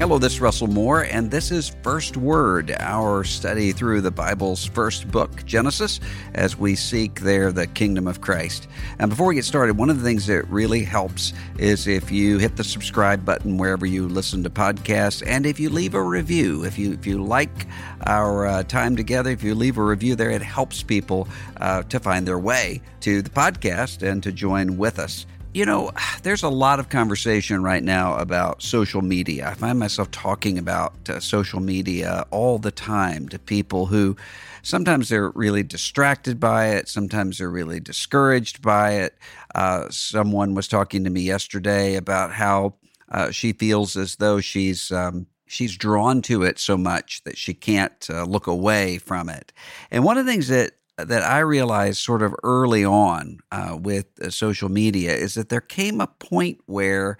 Hello, this is Russell Moore, and this is First Word, our study through the Bible's first book, Genesis, as we seek there the kingdom of Christ. And before we get started, one of the things that really helps is if you hit the subscribe button wherever you listen to podcasts, and if you leave a review. If you if you like our uh, time together, if you leave a review there, it helps people uh, to find their way to the podcast and to join with us. You know, there's a lot of conversation right now about social media. I find myself talking about uh, social media all the time to people who sometimes they're really distracted by it, sometimes they're really discouraged by it. Uh, someone was talking to me yesterday about how uh, she feels as though she's. Um, she's drawn to it so much that she can't uh, look away from it. And one of the things that that I realized sort of early on uh, with uh, social media is that there came a point where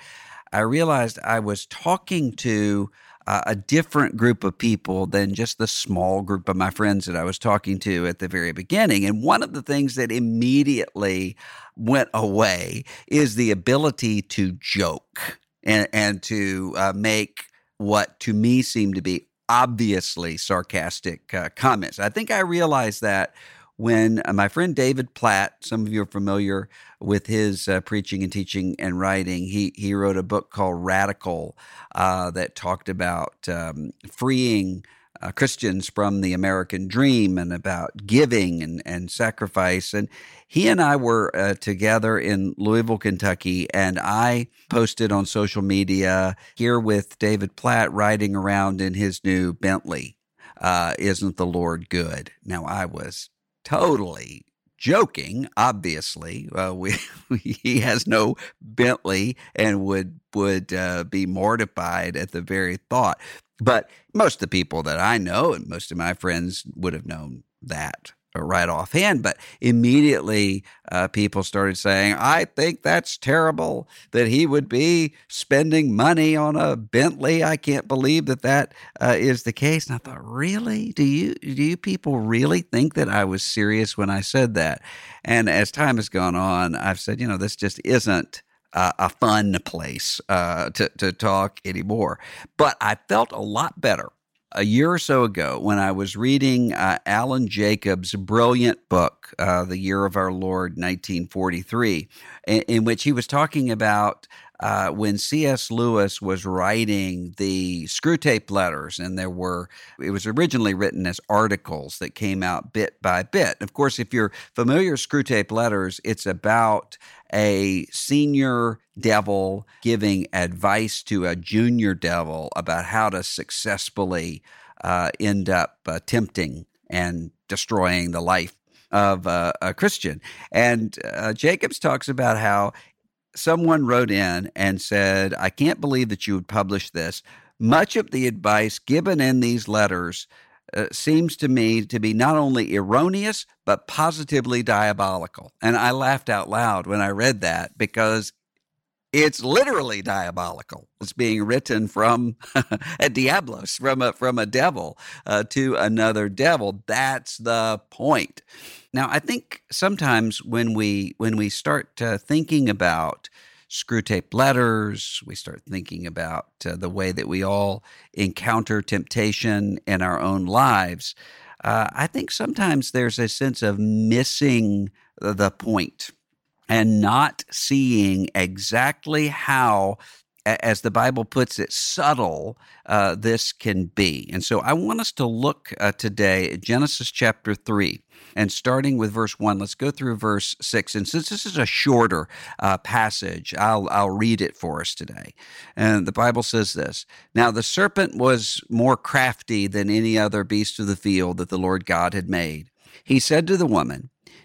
I realized I was talking to uh, a different group of people than just the small group of my friends that I was talking to at the very beginning. And one of the things that immediately went away is the ability to joke and, and to uh, make what to me seemed to be obviously sarcastic uh, comments. I think I realized that when uh, my friend David Platt, some of you are familiar with his uh, preaching and teaching and writing, he he wrote a book called Radical uh, that talked about um, freeing. Uh, Christians from the American dream and about giving and, and sacrifice. And he and I were uh, together in Louisville, Kentucky, and I posted on social media here with David Platt riding around in his new Bentley. Uh, isn't the Lord good? Now, I was totally joking. Obviously, uh, we, he has no Bentley and would would uh, be mortified at the very thought. But most of the people that I know and most of my friends would have known that right offhand, but immediately uh, people started saying, I think that's terrible that he would be spending money on a Bentley. I can't believe that that uh, is the case. And I thought, really? Do you, do you people really think that I was serious when I said that? And as time has gone on, I've said, you know, this just isn't. Uh, a fun place uh, to, to talk anymore. But I felt a lot better a year or so ago when I was reading uh, Alan Jacobs' brilliant book, uh, The Year of Our Lord, 1943, in, in which he was talking about uh, when C.S. Lewis was writing the Screwtape letters, and there were, it was originally written as articles that came out bit by bit. Of course, if you're familiar with Screwtape letters, it's about a senior devil giving advice to a junior devil about how to successfully uh, end up uh, tempting and destroying the life of uh, a Christian. And uh, Jacobs talks about how someone wrote in and said, I can't believe that you would publish this. Much of the advice given in these letters uh, seems to me to be not only erroneous, but positively diabolical. And I laughed out loud when I read that because it's literally diabolical. It's being written from a diablos, from a, from a devil uh, to another devil. That's the point. Now, I think sometimes when we when we start uh, thinking about Screwtape letters, we start thinking about uh, the way that we all encounter temptation in our own lives. Uh, I think sometimes there's a sense of missing the point and not seeing exactly how as the Bible puts it, subtle uh, this can be. And so I want us to look uh, today at Genesis chapter 3. And starting with verse 1, let's go through verse 6. And since this is a shorter uh, passage, I'll, I'll read it for us today. And the Bible says this Now the serpent was more crafty than any other beast of the field that the Lord God had made. He said to the woman,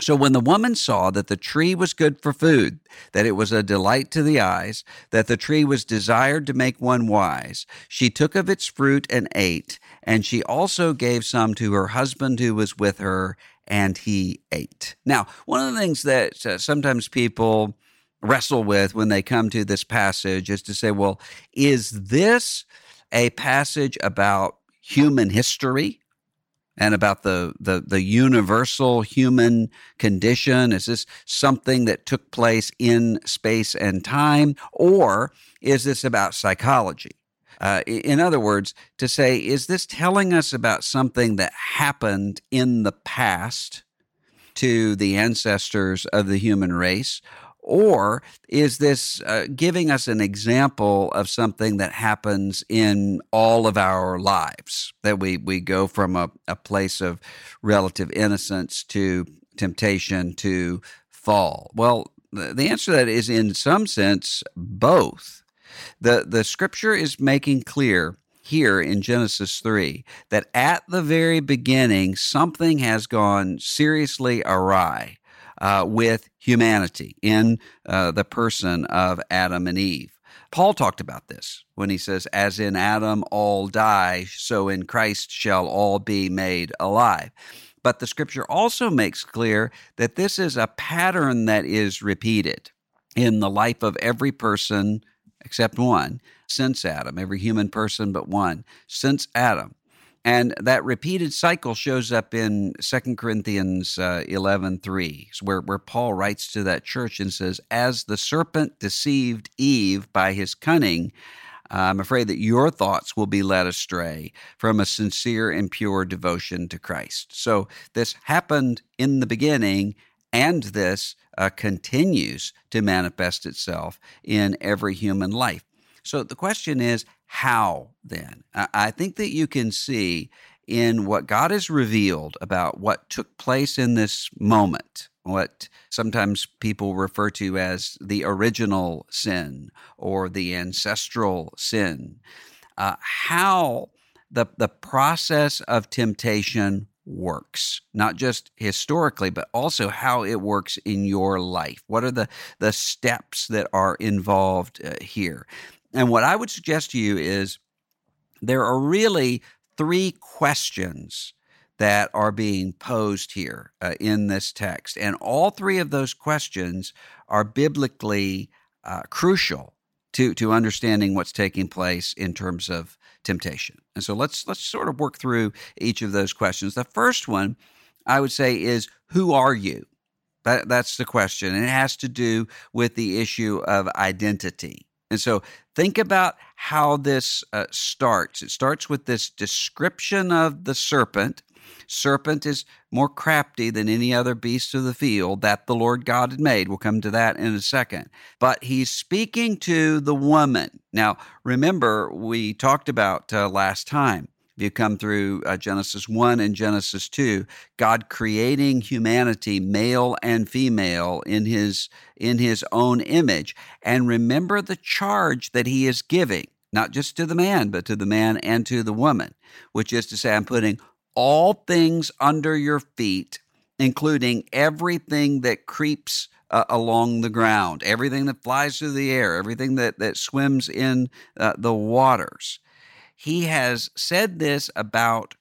So when the woman saw that the tree was good for food, that it was a delight to the eyes, that the tree was desired to make one wise, she took of its fruit and ate, and she also gave some to her husband who was with her, and he ate. Now, one of the things that uh, sometimes people wrestle with when they come to this passage is to say, well, is this a passage about human history and about the, the, the universal human condition? Is this something that took place in space and time? Or is this about psychology? Uh, in other words, to say, is this telling us about something that happened in the past to the ancestors of the human race? Or is this uh, giving us an example of something that happens in all of our lives? That we, we go from a, a place of relative innocence to temptation to fall? Well, the answer to that is in some sense both. The, the scripture is making clear here in Genesis 3 that at the very beginning, something has gone seriously awry uh, with humanity in uh, the person of Adam and Eve. Paul talked about this when he says, As in Adam all die, so in Christ shall all be made alive. But the scripture also makes clear that this is a pattern that is repeated in the life of every person except one since Adam, every human person but one since Adam. And that repeated cycle shows up in 2 Corinthians uh, 11 3, where, where Paul writes to that church and says, As the serpent deceived Eve by his cunning, I'm afraid that your thoughts will be led astray from a sincere and pure devotion to Christ. So this happened in the beginning, and this uh, continues to manifest itself in every human life. So the question is, how then? I think that you can see in what God has revealed about what took place in this moment, what sometimes people refer to as the original sin or the ancestral sin, uh, how the, the process of temptation works, not just historically, but also how it works in your life. What are the, the steps that are involved uh, here? And what I would suggest to you is there are really three questions that are being posed here uh, in this text. And all three of those questions are biblically uh, crucial to, to understanding what's taking place in terms of temptation. And so let's let's sort of work through each of those questions. The first one I would say is who are you? That, that's the question. And it has to do with the issue of identity. And so think about how this uh, starts. It starts with this description of the serpent. Serpent is more crafty than any other beast of the field that the Lord God had made. We'll come to that in a second. But he's speaking to the woman. Now, remember, we talked about uh, last time if you come through uh, Genesis 1 and Genesis 2, God creating humanity, male and female, in his, in his own image. And remember the charge that he is giving, not just to the man, but to the man and to the woman, which is to say, I'm putting all things under your feet, including everything that creeps uh, along the ground, everything that flies through the air, everything that, that swims in uh, the waters he has said this about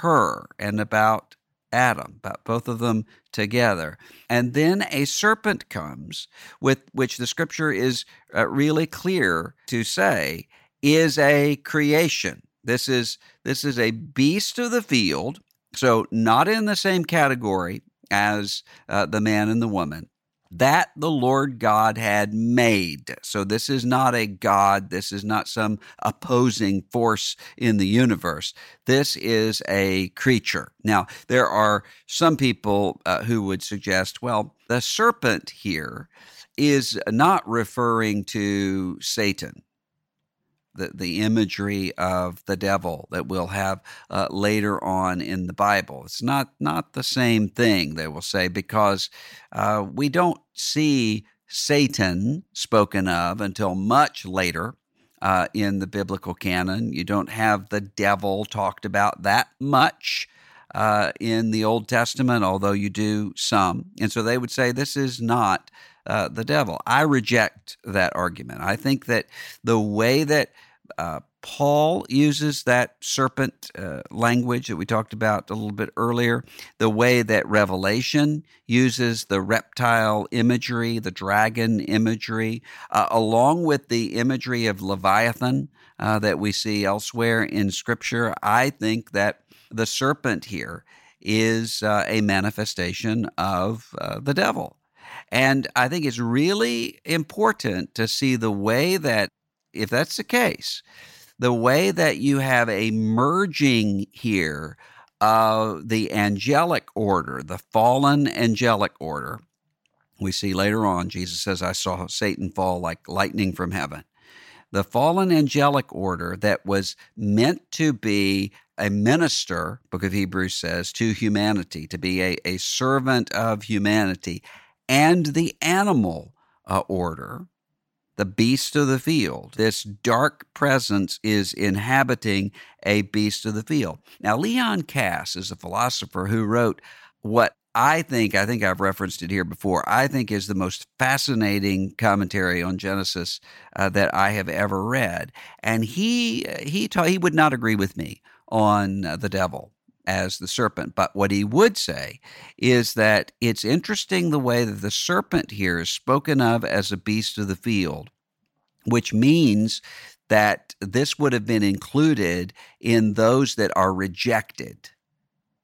her and about Adam, about both of them together. And then a serpent comes, with which the scripture is uh, really clear to say is a creation. This is this is a beast of the field, so not in the same category as uh, the man and the woman, that the Lord God had made. So this is not a God, this is not some opposing force in the universe. This is a creature. Now, there are some people uh, who would suggest, well, the serpent here is not referring to Satan the, the imagery of the devil that we'll have uh, later on in the Bible. It's not not the same thing, they will say, because uh, we don't see Satan spoken of until much later uh, in the biblical canon. You don't have the devil talked about that much uh, in the Old Testament, although you do some. And so they would say this is not uh, the devil. I reject that argument. I think that the way that uh, Paul uses that serpent uh, language that we talked about a little bit earlier, the way that Revelation uses the reptile imagery, the dragon imagery, uh, along with the imagery of Leviathan uh, that we see elsewhere in Scripture. I think that the serpent here is uh, a manifestation of uh, the devil. And I think it's really important to see the way that, if that's the case, the way that you have a merging here of the angelic order, the fallen angelic order. We see later on, Jesus says, I saw Satan fall like lightning from heaven. The fallen angelic order that was meant to be a minister, Book of Hebrews says, to humanity, to be a, a servant of humanity, and the animal uh, order the beast of the field. This dark presence is inhabiting a beast of the field. Now, Leon Kass is a philosopher who wrote what I think, I think I've referenced it here before, I think is the most fascinating commentary on Genesis uh, that I have ever read. And he, he, ta- he would not agree with me on uh, the devil as the serpent. But what he would say is that it's interesting the way that the serpent here is spoken of as a beast of the field, which means that this would have been included in those that are rejected.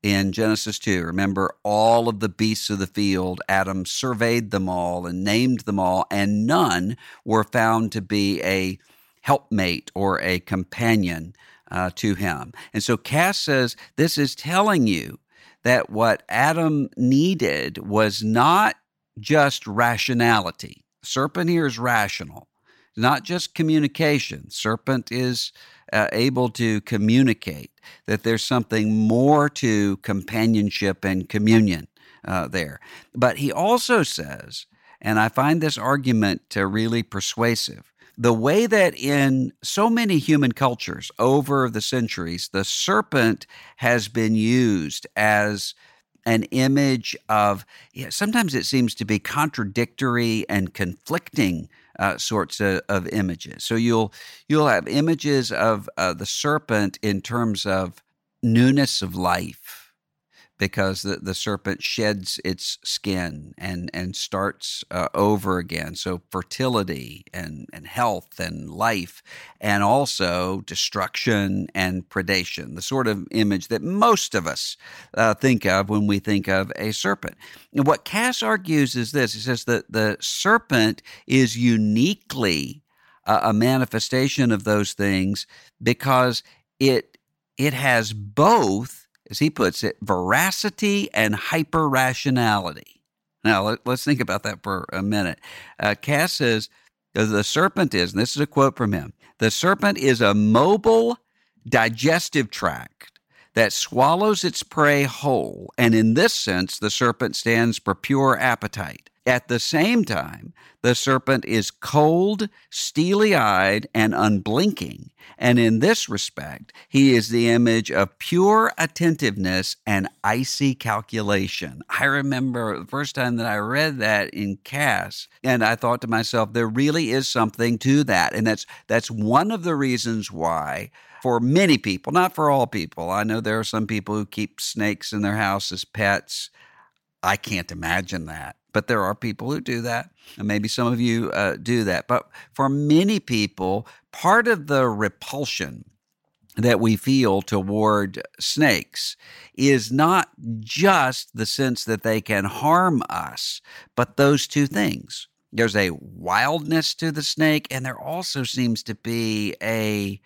In Genesis 2, remember all of the beasts of the field, Adam surveyed them all and named them all, and none were found to be a helpmate or a companion uh, to him. And so Kass says this is telling you that what Adam needed was not just rationality. Serpent here is rational, not just communication. Serpent is uh, able to communicate that there's something more to companionship and communion uh, there. But he also says, and I find this argument uh, really persuasive, the way that in so many human cultures over the centuries, the serpent has been used as an image of, sometimes it seems to be contradictory and conflicting uh, sorts of, of, images. So you'll you'll have images of uh, the serpent in terms of newness of life, because the, the serpent sheds its skin and, and starts uh, over again. So, fertility and, and health and life, and also destruction and predation, the sort of image that most of us uh, think of when we think of a serpent. And what Kass argues is this he says that the serpent is uniquely a manifestation of those things because it it has both as he puts it, veracity and hyper rationality. Now, let, us think about that for a minute. Uh, Kass says, the serpent is, and this is a quote from him the serpent is a mobile digestive tract that swallows its prey whole. And in this sense, the serpent stands for pure appetite. At the same time, the serpent is cold, steely eyed, and unblinking. And in this respect, he is the image of pure attentiveness and icy calculation. I remember the first time that I read that in Kass, and I thought to myself, there really is something to that. And that's that's one of the reasons why for many people, not for all people. I know there are some people who keep snakes in their house as pets. I can't imagine that but there are people who do that. And maybe some of you uh, do that. But for many people, part of the repulsion that we feel toward snakes is not just the sense that they can harm us, but those two things. There's a wildness to the snake, and there also seems to be a,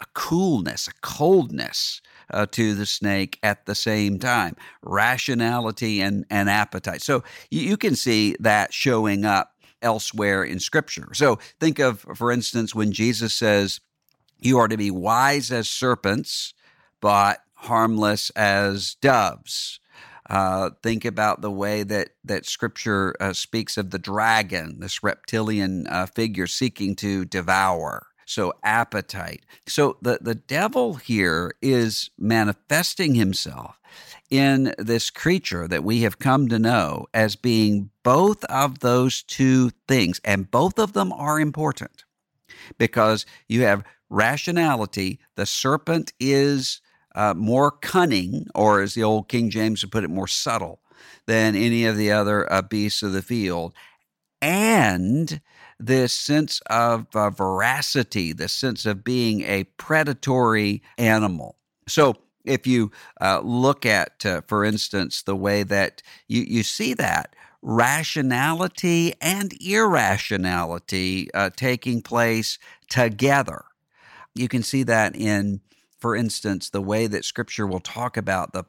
a coolness, a coldness uh, to the snake at the same time rationality and, and appetite. So you, you can see that showing up elsewhere in Scripture. So think of, for instance, when Jesus says, You are to be wise as serpents, but harmless as doves. Uh, think about the way that that Scripture uh, speaks of the dragon, this reptilian uh, figure seeking to devour. So appetite. So the the devil here is manifesting himself in this creature that we have come to know as being both of those two things, and both of them are important because you have rationality. The serpent is uh, more cunning, or as the old King James would put it, more subtle than any of the other uh, beasts of the field. And this sense of uh, veracity, this sense of being a predatory animal. So, if you uh, look at, uh, for instance, the way that you, you see that rationality and irrationality uh, taking place together. You can see that in, for instance, the way that Scripture will talk about the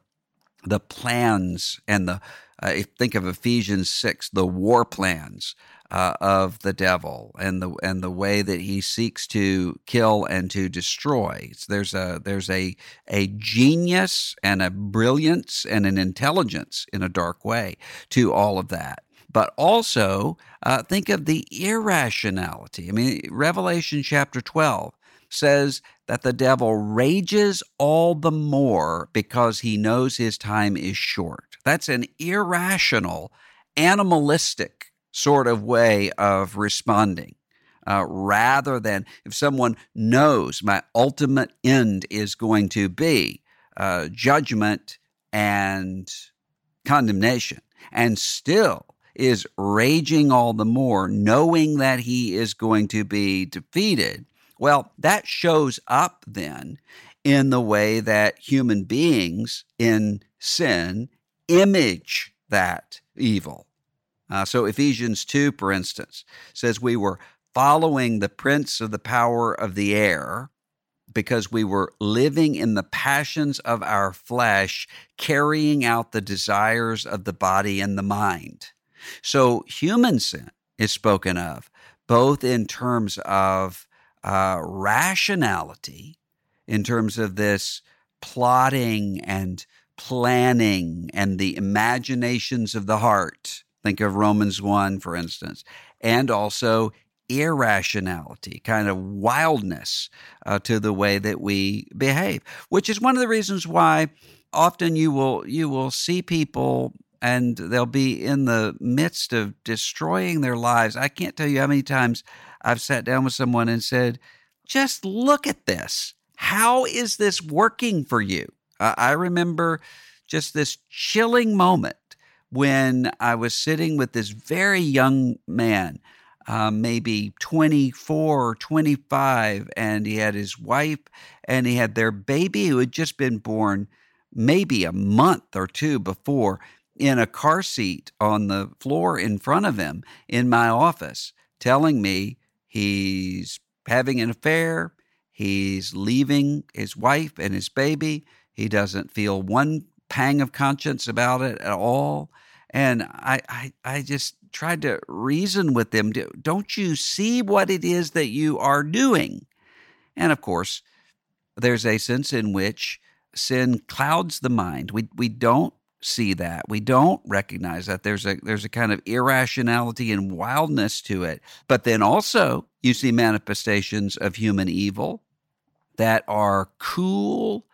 the plans and the uh, think of Ephesians six, the war plans uh, of the devil and the and the way that he seeks to kill and to destroy. There's a there's a a genius and a brilliance and an intelligence in a dark way to all of that. But also uh, think of the irrationality. I mean, Revelation chapter twelve says that the devil rages all the more because he knows his time is short. That's an irrational, animalistic sort of way of responding. Uh, rather than if someone knows my ultimate end is going to be uh, judgment and condemnation, and still is raging all the more, knowing that he is going to be defeated, well, that shows up then in the way that human beings in sin image that evil. Uh, so Ephesians 2, for instance, says we were following the prince of the power of the air because we were living in the passions of our flesh, carrying out the desires of the body and the mind. So human sin is spoken of both in terms of uh, rationality, in terms of this plotting and planning and the imaginations of the heart Think of Romans 1, for instance, and also irrationality, kind of wildness uh, to the way that we behave, which is one of the reasons why often you will you will see people and they'll be in the midst of destroying their lives. I can't tell you how many times I've sat down with someone and said, "Just look at this. How is this working for you?" Uh, I remember just this chilling moment when I was sitting with this very young man, uh, maybe 24 or 25, and he had his wife and he had their baby who had just been born maybe a month or two before in a car seat on the floor in front of him in my office, telling me he's having an affair, he's leaving his wife and his baby. He doesn't feel one pang of conscience about it at all. And I, I, I just tried to reason with them. Don't you see what it is that you are doing? And of course, there's a sense in which sin clouds the mind. We, we don't see that. We don't recognize that there's a there's a kind of irrationality and wildness to it. But then also you see manifestations of human evil that are cool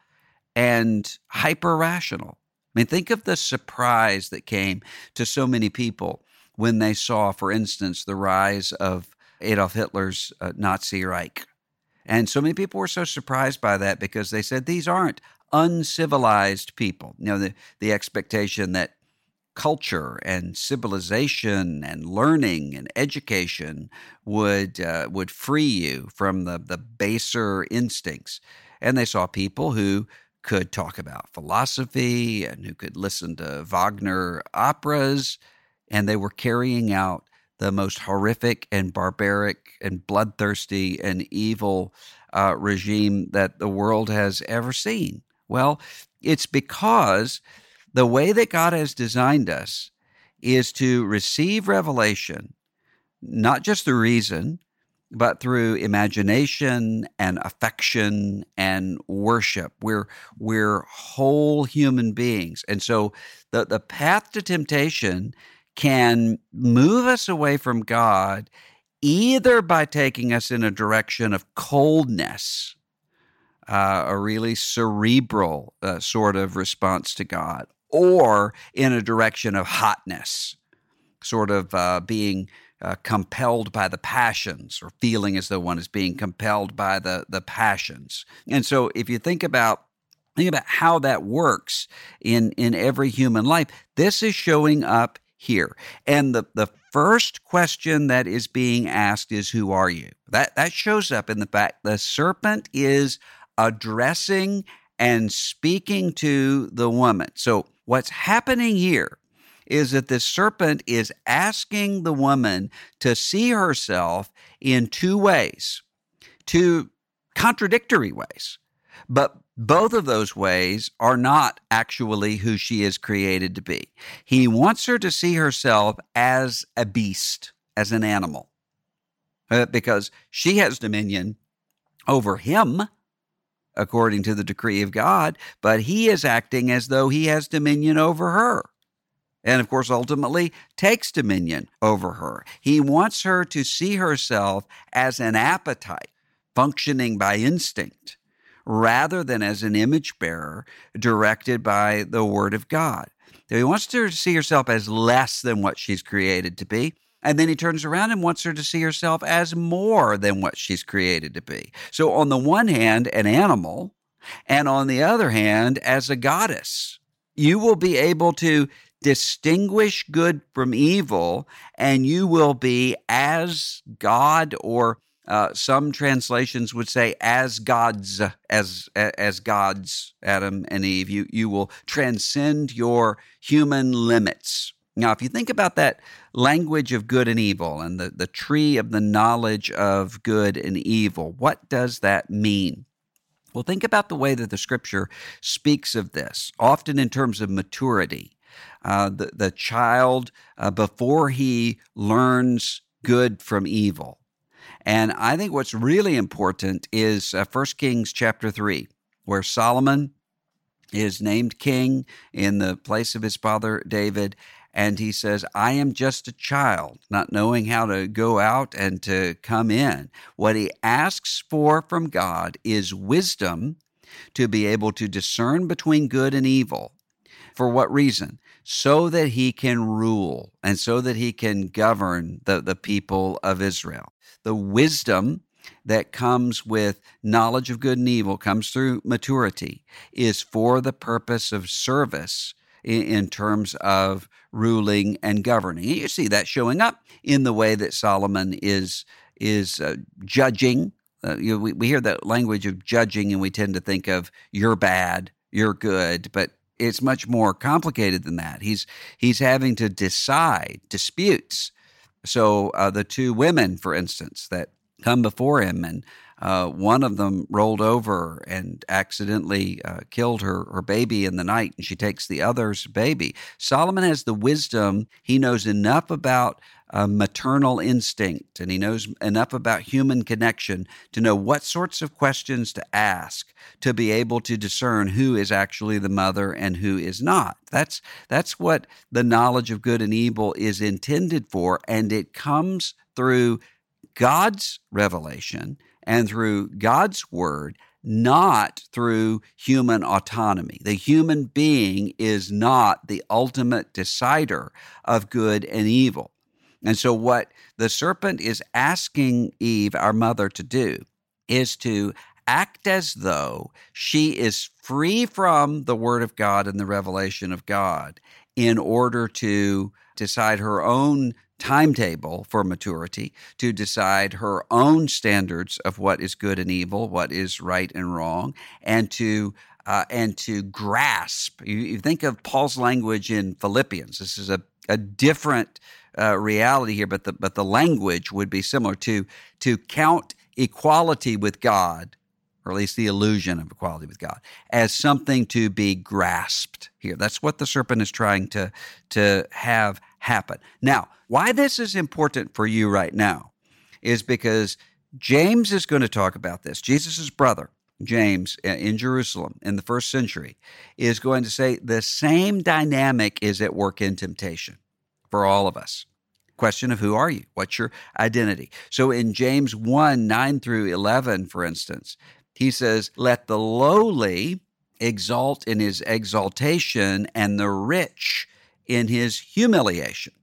and hyper rational. I mean, think of the surprise that came to so many people when they saw, for instance, the rise of Adolf Hitler's uh, Nazi Reich. And so many people were so surprised by that because they said these aren't uncivilized people. You know, the, the expectation that culture and civilization and learning and education would uh, would free you from the the baser instincts. And they saw people who could talk about philosophy and who could listen to Wagner operas. And they were carrying out the most horrific and barbaric and bloodthirsty and evil uh, regime that the world has ever seen. Well, it's because the way that God has designed us is to receive revelation, not just the reason, but through imagination and affection and worship. We're we're whole human beings. And so the, the path to temptation can move us away from God either by taking us in a direction of coldness, uh, a really cerebral uh, sort of response to God, or in a direction of hotness, sort of uh, being uh, compelled by the passions or feeling as though one is being compelled by the, the passions. And so if you think about think about how that works in, in every human life, this is showing up here. And the, the first question that is being asked is who are you? That that shows up in the fact the serpent is addressing and speaking to the woman. So what's happening here is that the serpent is asking the woman to see herself in two ways, two contradictory ways. But both of those ways are not actually who she is created to be. He wants her to see herself as a beast, as an animal, uh, because she has dominion over him according to the decree of God, but he is acting as though he has dominion over her and of course, ultimately takes dominion over her. He wants her to see herself as an appetite functioning by instinct rather than as an image bearer directed by the Word of God. he wants her to see herself as less than what she's created to be. And then he turns around and wants her to see herself as more than what she's created to be. So, on the one hand, an animal, and on the other hand, as a goddess. You will be able to distinguish good from evil, and you will be as God, or uh, some translations would say as gods, as as gods, Adam and Eve. You you will transcend your human limits. Now, if you think about that language of good and evil and the, the tree of the knowledge of good and evil, what does that mean? Well, think about the way that the scripture speaks of this, often in terms of maturity uh, the, the child uh, before he learns good from evil. And I think what's really important is uh, 1 Kings chapter 3, where Solomon is named king in the place of his father David. And he says, I am just a child, not knowing how to go out and to come in. What he asks for from God is wisdom to be able to discern between good and evil. For what reason? so that he can rule and so that he can govern the, the people of Israel. The wisdom that comes with knowledge of good and evil, comes through maturity, is for the purpose of service in, terms of ruling and governing. You see that showing up in the way that Solomon is is uh, judging. Uh, you know, we, we hear that language of judging, and we tend to think of you're bad, you're good, but it's much more complicated than that. He's he's having to decide disputes. So uh, the two women, for instance, that come before him, and uh, one of them rolled over and accidentally uh, killed her her baby in the night, and she takes the other's baby. Solomon has the wisdom; he knows enough about a maternal instinct and he knows enough about human connection to know what sorts of questions to ask to be able to discern who is actually the mother and who is not. That's that's what the knowledge of good and evil is intended for and it comes through God's revelation and through God's word not through human autonomy. The human being is not the ultimate decider of good and evil. And so, what the serpent is asking Eve, our mother, to do is to act as though she is free from the Word of God and the revelation of God in order to decide her own timetable for maturity, to decide her own standards of what is good and evil, what is right and wrong, and to uh, and to grasp. You, you, think of Paul's language in Philippians. This is a, a different uh, reality here, but the but the language would be similar to to count equality with God, or at least the illusion of equality with God, as something to be grasped here. That's what the serpent is trying to to have happen. Now, why this is important for you right now is because James is going to talk about this. Jesus' brother, James, in Jerusalem in the first century, is going to say the same dynamic is at work in temptation for all of us. Question of who are you? What's your identity? So in James 1 9 through 11, for instance, he says, Let the lowly exalt in his exaltation and the rich in his humiliation.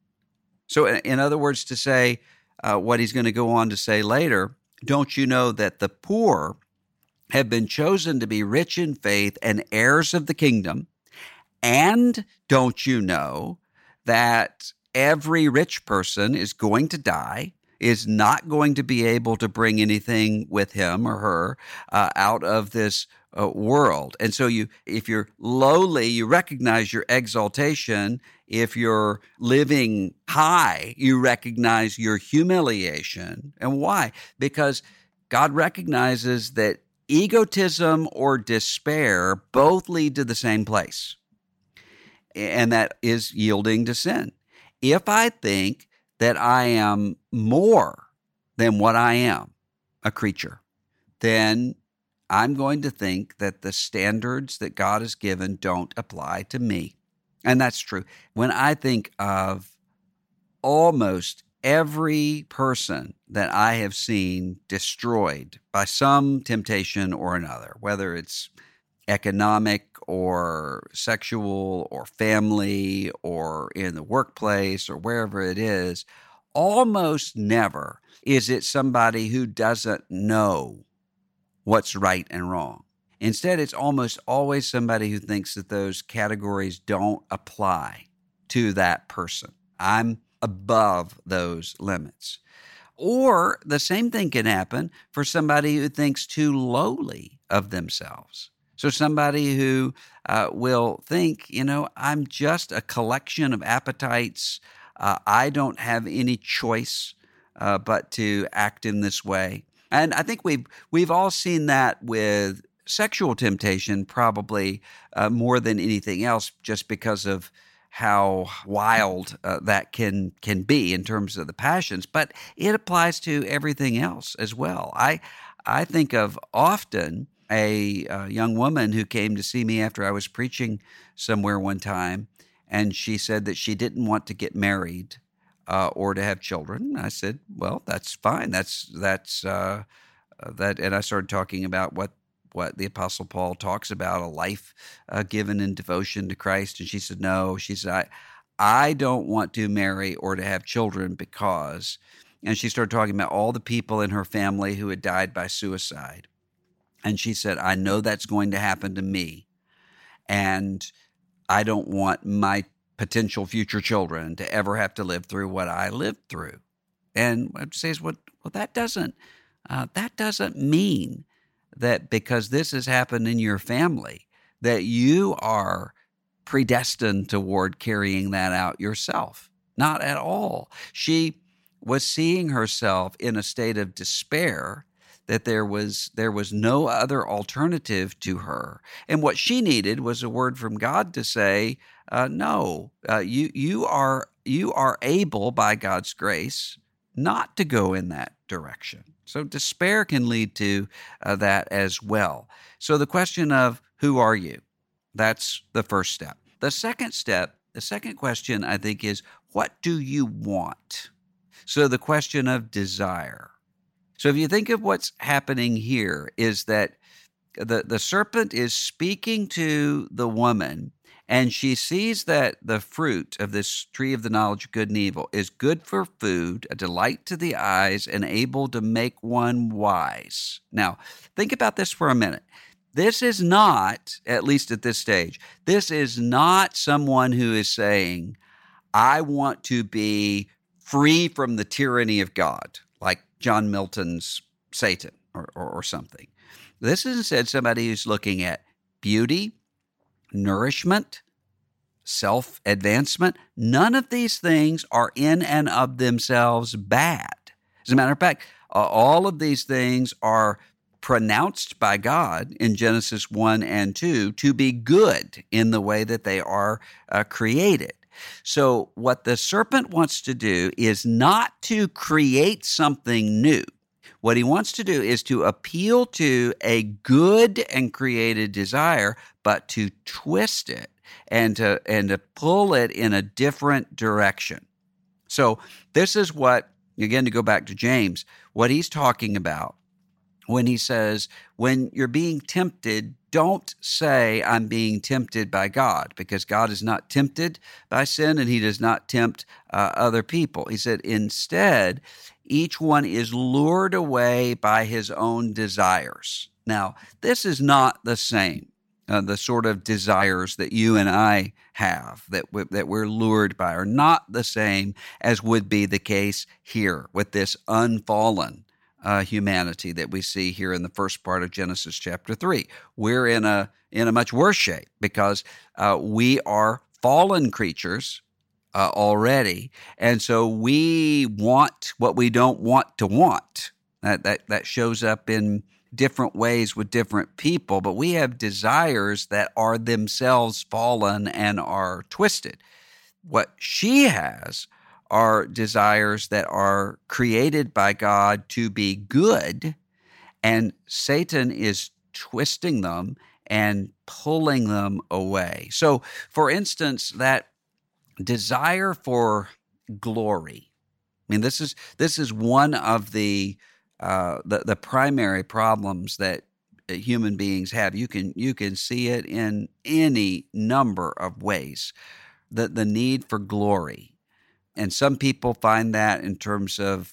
So, in other words, to say uh, what he's going to go on to say later, don't you know that the poor have been chosen to be rich in faith and heirs of the kingdom? And don't you know that every rich person is going to die? Is not going to be able to bring anything with him or her uh, out of this uh, world. And so you if you're lowly, you recognize your exaltation. If you're living high, you recognize your humiliation. And why? Because God recognizes that egotism or despair both lead to the same place. And that is yielding to sin. If I think that I am more than what I am, a creature, then I'm going to think that the standards that God has given don't apply to me. And that's true. When I think of almost every person that I have seen destroyed by some temptation or another, whether it's economic or sexual or family or in the workplace or wherever it is, almost never is it somebody who doesn't know what's right and wrong. Instead, it's almost always somebody who thinks that those categories don't apply to that person. I'm above those limits. Or the same thing can happen for somebody who thinks too lowly of themselves. So, somebody who uh, will think, you know, I'm just a collection of appetites. Uh, I don't have any choice uh, but to act in this way. And I think we've we've all seen that with sexual temptation, probably uh, more than anything else, just because of how wild uh, that can can be in terms of the passions. But it applies to everything else as well. I I think of often a, uh, young woman who came to see me after I was preaching somewhere one time, and she said that she didn't want to get married uh, or to have children. I said, well, that's fine. That's that's uh, uh, that, and I started talking about what what the Apostle Paul talks about a life uh, given in devotion to Christ. And she said, no. She said, I I don't want to marry or to have children because. And she started talking about all the people in her family who had died by suicide. And she said, I know that's going to happen to me. And I don't want my potential future children to ever have to live through what I lived through. And I'd say, well, well, that doesn't uh, that doesn't mean that because this has happened in your family that you are predestined toward carrying that out yourself. Not at all. She was seeing herself in a state of despair that there was there was no other alternative to her, and what she needed was a word from God to say, uh, "No, uh, you you are you are able by God's grace not to go in that direction." So despair can lead to uh, that as well. So the question of who are you? That's the first step. The second step, the second question I think is what do you want? So the question of desire. So if you think of what's happening here is that the, the serpent is speaking to the woman and she sees that the fruit of this tree of the knowledge of good and evil is good for food, a delight to the eyes, and able to make one wise. Now, think about this for a minute. This is not, at least at this stage, this is not someone who is saying, I want to be free from the tyranny of God John Milton's Satan or, or, or something. This is instead somebody who's looking at beauty, nourishment, self advancement. None of these things are in and of themselves bad. As a matter of fact, uh, all of these things are pronounced by God in Genesis 1 and 2 to be good in the way that they are uh, created. So, what the serpent wants to do is not to create something new. What he wants to do is to appeal to a good and created desire, but to twist it and to and to pull it in a different direction. So this is what again to go back to James, what he's talking about when he says, when you're being tempted, don't say, I'm being tempted by God, because God is not tempted by sin and he does not tempt uh, other people. He said, instead, each one is lured away by his own desires. Now, this is not the same. Uh, the sort of desires that you and I have that w- that we're lured by are not the same as would be the case here with this unfallen uh, humanity that we see here in the first part of Genesis chapter three. We're in a in a much worse shape because uh, we are fallen creatures uh, already, and so we want what we don't want to want. That that that shows up in different ways with different people, but we have desires that are themselves fallen and are twisted. What she has are desires that are created by God to be good, and Satan is twisting them and pulling them away. So, for instance, that desire for glory. I mean, this is this is one of the uh, the the primary problems that uh, human beings have. You can you can see it in any number of ways. The the need for glory and some people find that in terms of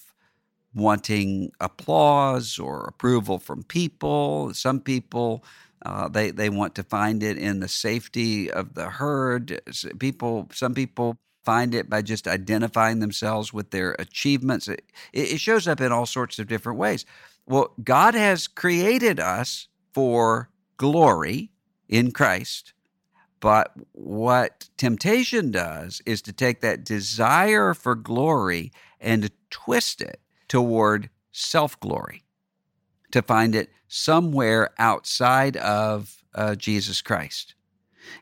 wanting applause or approval from people. Some people uh, they they want to find it in the safety of the herd. People, some people find it by just identifying themselves with their achievements. It, it shows up in all sorts of different ways. Well, God has created us for glory in Christ, but what temptation does is to take that desire for glory and twist it toward self glory, to find it somewhere outside of uh, Jesus Christ.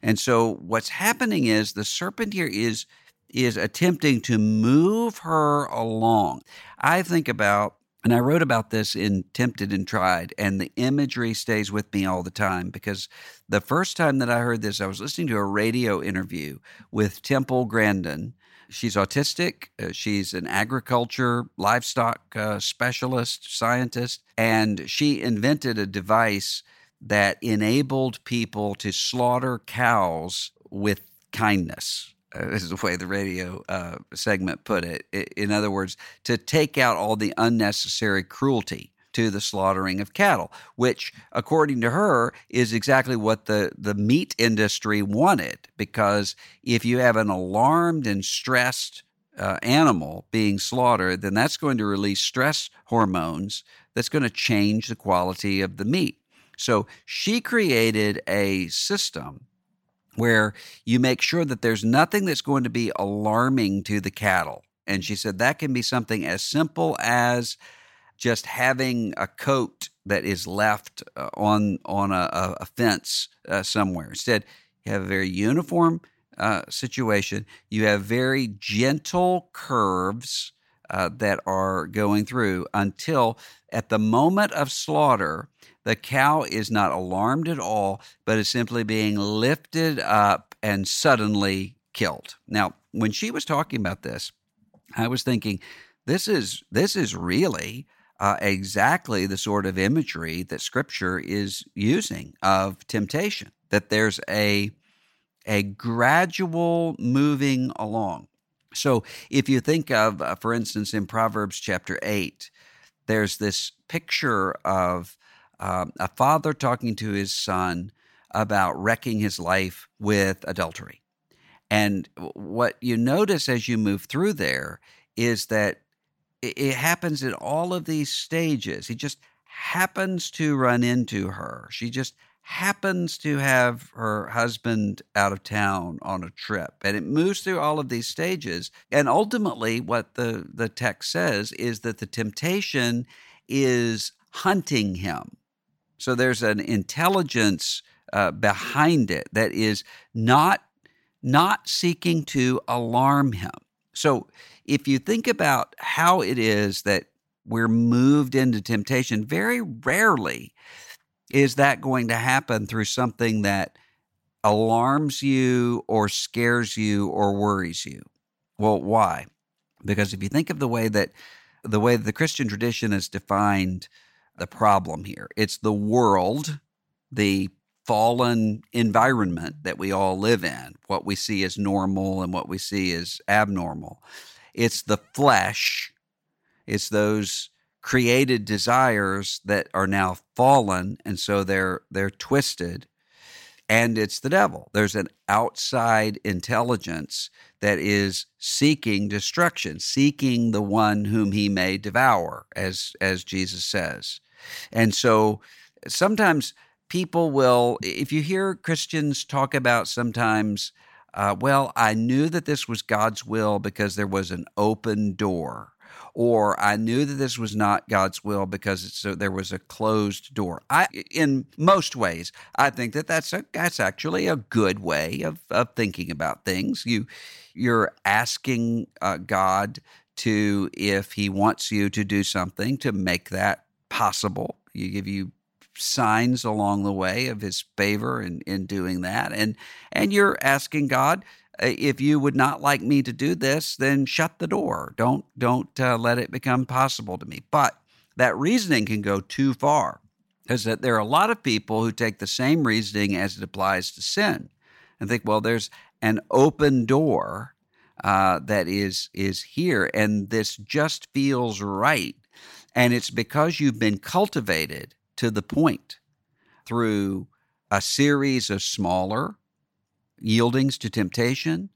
And so what's happening is the serpent here is is attempting to move her along. I think about and I wrote about this in Tempted and Tried, and the imagery stays with me all the time because the first time that I heard this, I was listening to a radio interview with Temple Grandin. She's autistic. Uh, she's an agriculture, livestock uh, specialist, scientist, and she invented a device that enabled people to slaughter cows with kindness. Uh, this is the way the radio uh, segment put it. In other words, to take out all the unnecessary cruelty to the slaughtering of cattle, which, according to her, is exactly what the, the meat industry wanted. Because if you have an alarmed and stressed uh, animal being slaughtered, then that's going to release stress hormones that's going to change the quality of the meat. So she created a system where you make sure that there's nothing that's going to be alarming to the cattle. And she said that can be something as simple as just having a coat that is left uh, on on a, a fence uh, somewhere. Instead, you have a very uniform uh, situation. You have very gentle curves uh, that are going through until at the moment of slaughter, the cow is not alarmed at all, but is simply being lifted up and suddenly killed. Now, when she was talking about this, I was thinking, this is this is really uh, exactly the sort of imagery that Scripture is using of temptation. That there's a a gradual moving along. So, if you think of, uh, for instance, in Proverbs chapter eight, there's this picture of um, a father talking to his son about wrecking his life with adultery. And what you notice as you move through there is that it happens in all of these stages. He just happens to run into her. She just happens to have her husband out of town on a trip. And it moves through all of these stages. And ultimately, what the, the text says is that the temptation is hunting him. So there's an intelligence uh, behind it that is not not seeking to alarm him. So if you think about how it is that we're moved into temptation, very rarely is that going to happen through something that alarms you or scares you or worries you. Well, why? Because if you think of the way that the way the Christian tradition has defined the problem here, it's the world, the fallen environment that we all live in, what we see as normal and what we see as abnormal. It's the flesh, it's those created desires that are now fallen and so they're they're twisted and it's the devil. There's an outside intelligence that is seeking destruction, seeking the one whom he may devour, as as Jesus says. And so sometimes people will, if you hear Christians talk about sometimes, uh, well, I knew that this was God's will because there was an open door or I knew that this was not God's will because there was a closed door. I, in most ways, I think that that's a, that's actually a good way of, of thinking about things. You you're asking uh, God to if He wants you to do something to make that possible. You give you signs along the way of his favor in, in doing that and and you're asking god uh, if you would not like me to do this, then shut the door. Don't don't uh, let it become possible to me. But that reasoning can go too far, because that there are a lot of people who take the same reasoning as it applies to sin, and think, well, there's an open door uh, that is is here, and this just feels right, and it's because you've been cultivated to the point through a series of smaller yieldings to temptation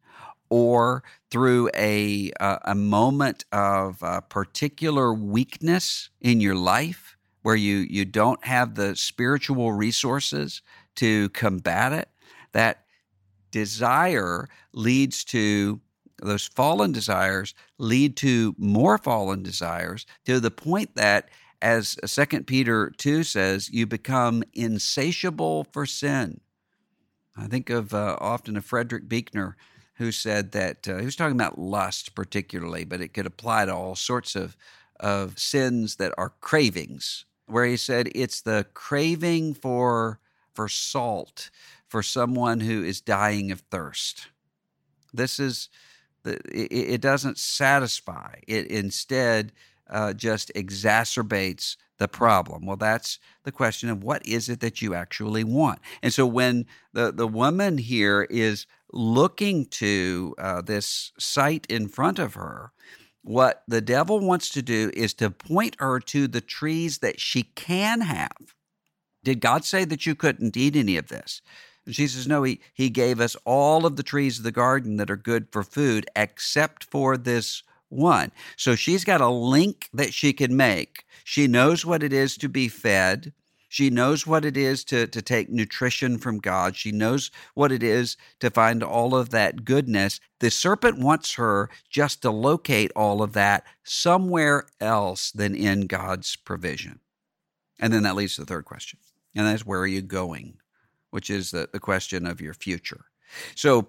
or through a, uh, a moment of uh, particular weakness in your life where you, you don't have the spiritual resources to combat it, that desire leads to those fallen desires lead to more fallen desires to the point that as 2 Peter 2 says you become insatiable for sin I think of uh, often of Frederick Buechner, who said that uh, he was talking about lust particularly, but it could apply to all sorts of of sins that are cravings. Where he said it's the craving for for salt for someone who is dying of thirst. This is it, doesn't satisfy. It instead uh, just exacerbates the problem? Well, that's the question of what is it that you actually want. And so when the, the woman here is looking to uh, this sight in front of her, what the devil wants to do is to point her to the trees that she can have. Did God say that you couldn't eat any of this? She says, No, he, he gave us all of the trees of the garden that are good for food except for this one. So she's got a link that she can make. She knows what it is to be fed. She knows what it is to, to take nutrition from God. She knows what it is to find all of that goodness. The serpent wants her just to locate all of that somewhere else than in God's provision. And then that leads to the third question. And that's where are you going? Which is the, the question of your future. So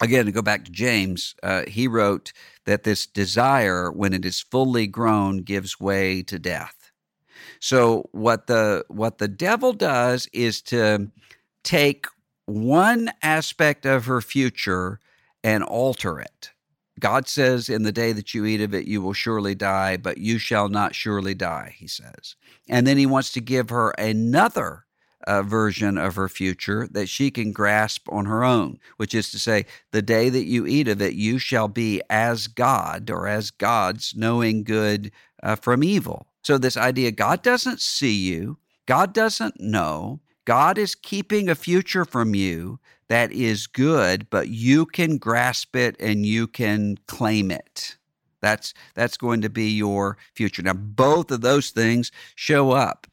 again, to go back to James, uh, he wrote that this desire, when it is fully grown, gives way to death. So what the what the devil does is to take one aspect of her future and alter it. God says, In the day that you eat of it, you will surely die, but you shall not surely die, he says. And then he wants to give her another uh, version of her future that she can grasp on her own, which is to say, the day that you eat of it, you shall be as God or as gods, knowing good uh, from evil. So, this idea God doesn't see you, God doesn't know, God is keeping a future from you that is good, but you can grasp it and you can claim it. That's that's going to be your future. Now both of those things show up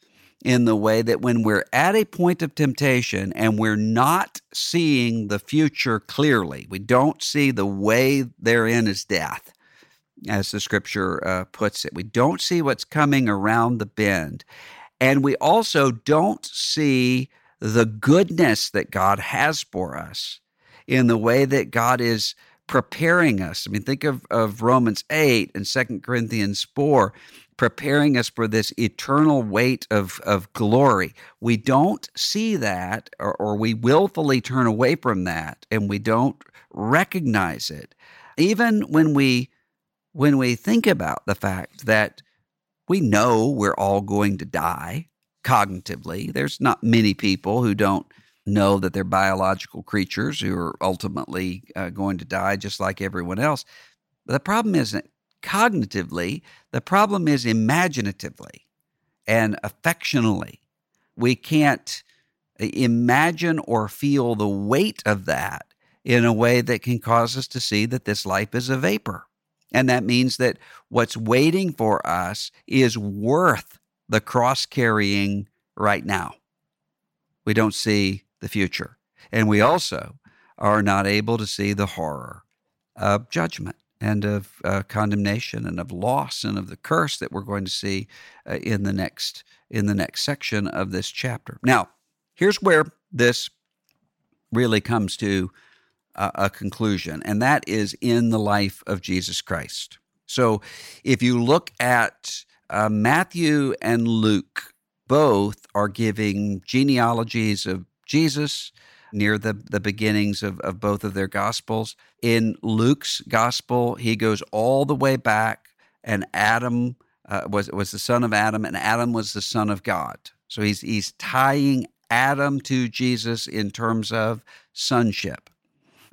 in the way that when we're at a point of temptation and we're not seeing the future clearly, we don't see the way therein is death, as the scripture uh, puts it. We don't see what's coming around the bend. And we also don't see the goodness that God has for us in the way that God is preparing us. I mean, think of, of Romans 8 and Second Corinthians 4, preparing us for this eternal weight of, of glory. We don't see that, or, or we willfully turn away from that, and we don't recognize it. Even when we when we think about the fact that we know we're all going to die cognitively, there's not many people who don't know that they're biological creatures who are ultimately uh, going to die just like everyone else. But the problem isn't cognitively, the problem is imaginatively and affectionally. We can't uh, imagine or feel the weight of that in a way that can cause us to see that this life is a vapor. And that means that what's waiting for us is worth the cross carrying right now. We don't see the future. And we also are not able to see the horror of judgment and of uh, condemnation and of loss and of the curse that we're going to see uh, in the next in the next section of this chapter. Now, here's where this really comes to uh, a conclusion, and that is in the life of Jesus Christ. So, if you look at uh, Matthew and Luke, both are giving genealogies of Jesus near the, the beginnings of, of both of their gospels. In Luke's gospel, he goes all the way back, and Adam uh, was, was the son of Adam, and Adam was the son of God. So he's, he's tying Adam to Jesus in terms of sonship.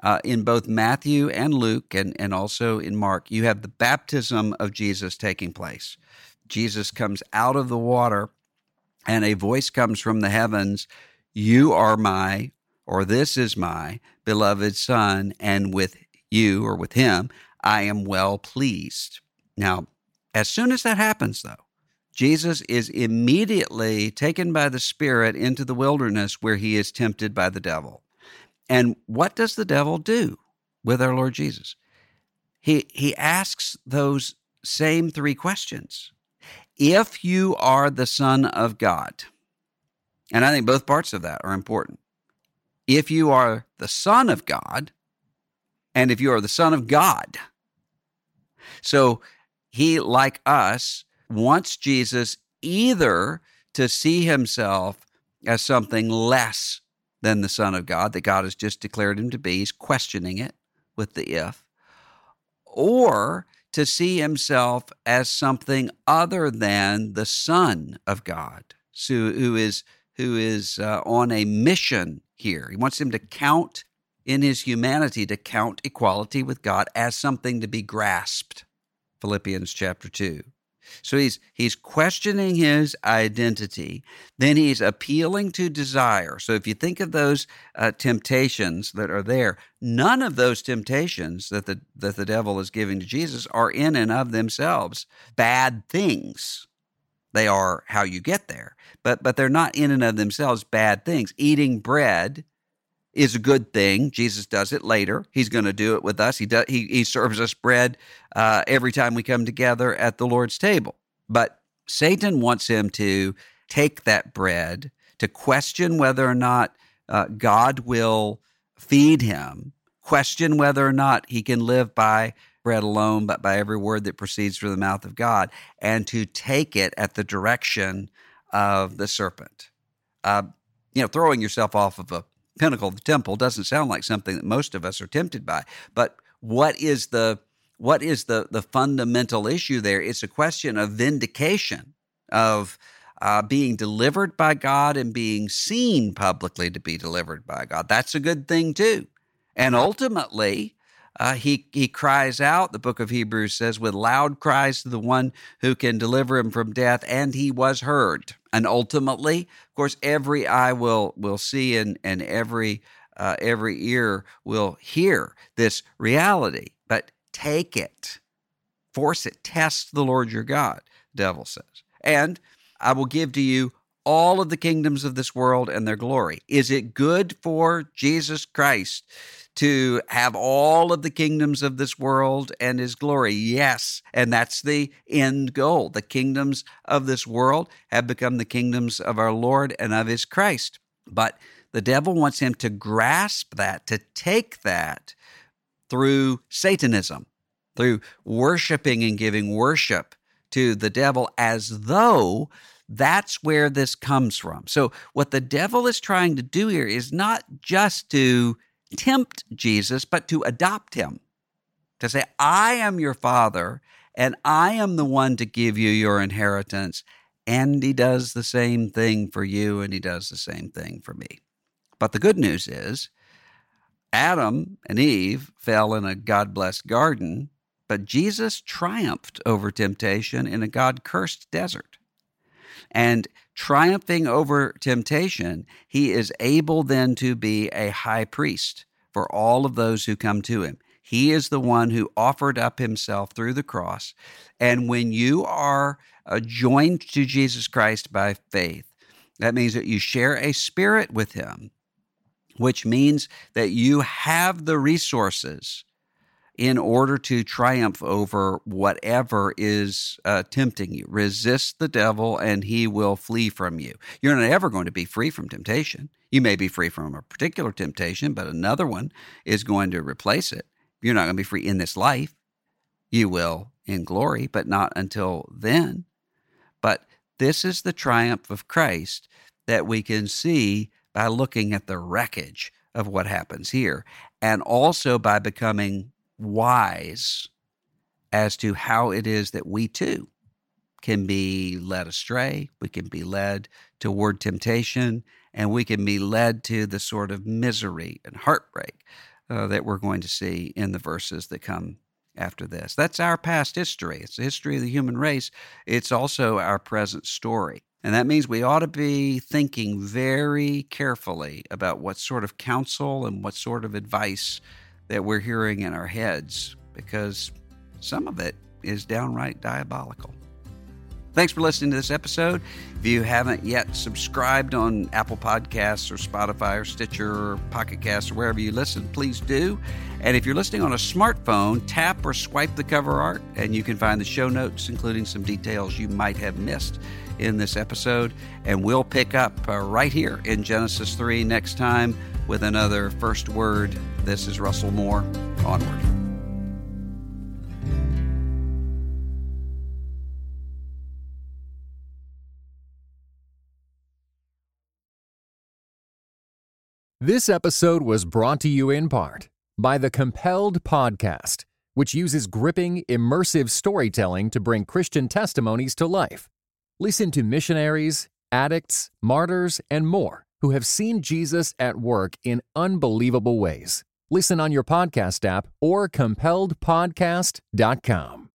Uh, in both Matthew and Luke, and, and also in Mark, you have the baptism of Jesus taking place. Jesus comes out of the water, and a voice comes from the heavens you are my, or this is my beloved Son, and with you or with him, I am well pleased. Now, as soon as that happens, though, Jesus is immediately taken by the Spirit into the wilderness where he is tempted by the devil. And what does the devil do with our Lord Jesus? He, he asks those same three questions. If you are the Son of God, and I think both parts of that are important. If you are the Son of God, and if you are the Son of God. So he, like us, wants Jesus either to see himself as something less than the Son of God that God has just declared him to be. He's questioning it with the if, or to see himself as something other than the Son of God, who is who is uh, on a mission here. He wants him to count in his humanity, to count equality with God as something to be grasped. Philippians chapter 2. So he's he's questioning his identity. Then he's appealing to desire. So if you think of those uh, temptations that are there, none of those temptations that the that the devil is giving to Jesus are in and of themselves bad things. They are how you get there, but but they're not in and of themselves bad things. Eating bread is a good thing. Jesus does it later. He's going to do it with us. He does. He, he serves us bread uh, every time we come together at the Lord's table. But Satan wants him to take that bread to question whether or not uh, God will feed him, question whether or not he can live by bread alone, but by every word that proceeds from the mouth of God, and to take it at the direction of the serpent. Uh, you know, throwing yourself off of a pinnacle of the temple doesn't sound like something that most of us are tempted by. But what is the what is the the fundamental issue there? It's a question of vindication of uh, being delivered by God and being seen publicly to be delivered by God. That's a good thing too. And ultimately, uh, he, he cries out, the book of Hebrews says, with loud cries to the one who can deliver him from death, and he was heard. And ultimately, of course, every eye will, will see and, and every, uh, every ear will hear this reality. But take it, force it, test the Lord your God, devil says. And I will give to you all of the kingdoms of this world and their glory. Is it good for Jesus Christ to have all of the kingdoms of this world and his glory. Yes. And that's the end goal. The kingdoms of this world have become the kingdoms of our Lord and of his Christ. But the devil wants him to grasp that, to take that through Satanism, through worshiping and giving worship to the devil as though that's where this comes from. So, what the devil is trying to do here is not just to tempt Jesus, but to adopt him, to say, I am your father, and I am the one to give you your inheritance. And he does the same thing for you, and he does the same thing for me. But the good news is, Adam and Eve fell in a God blessed garden, but Jesus triumphed over temptation in a God cursed desert. And triumphing over temptation, he is able then to be a high priest for all of those who come to him. He is the one who offered up himself through the cross. And when you are uh, joined to Jesus Christ by faith, that means that you share a spirit with him, which means that you have the resources in order to triumph over whatever is uh, tempting you. Resist the devil and he will flee from you. You're not ever going to be free from temptation. You may be free from a particular temptation, but another one is going to replace it. You're not going to be free in this life. You will in glory, but not until then. But this is the triumph of Christ that we can see by looking at the wreckage of what happens here and also by becoming wise as to how it is that we too can be led astray, we can be led toward temptation, and we can be led to the sort of misery and heartbreak uh, that we're going to see in the verses that come after this. That's our past history. It's the history of the human race. It's also our present story. And that means we ought to be thinking very carefully about what sort of counsel and what sort of advice that we're hearing in our heads because some of it is downright diabolical. Thanks for listening to this episode. If you haven't yet subscribed on Apple Podcasts or Spotify or Stitcher or Pocket Casts or wherever you listen, please do. And if you're listening on a smartphone, tap or swipe the cover art, and you can find the show notes, including some details you might have missed in this episode. And we'll pick up uh, right here in Genesis 3 next time with another first word. This is Russell Moore. Onward. This episode was brought to you in part by the Compelled Podcast, which uses gripping, immersive storytelling to bring Christian testimonies to life. Listen to missionaries, addicts, martyrs, and more who have seen Jesus at work in unbelievable ways. Listen on your podcast app or compelledpodcast.com.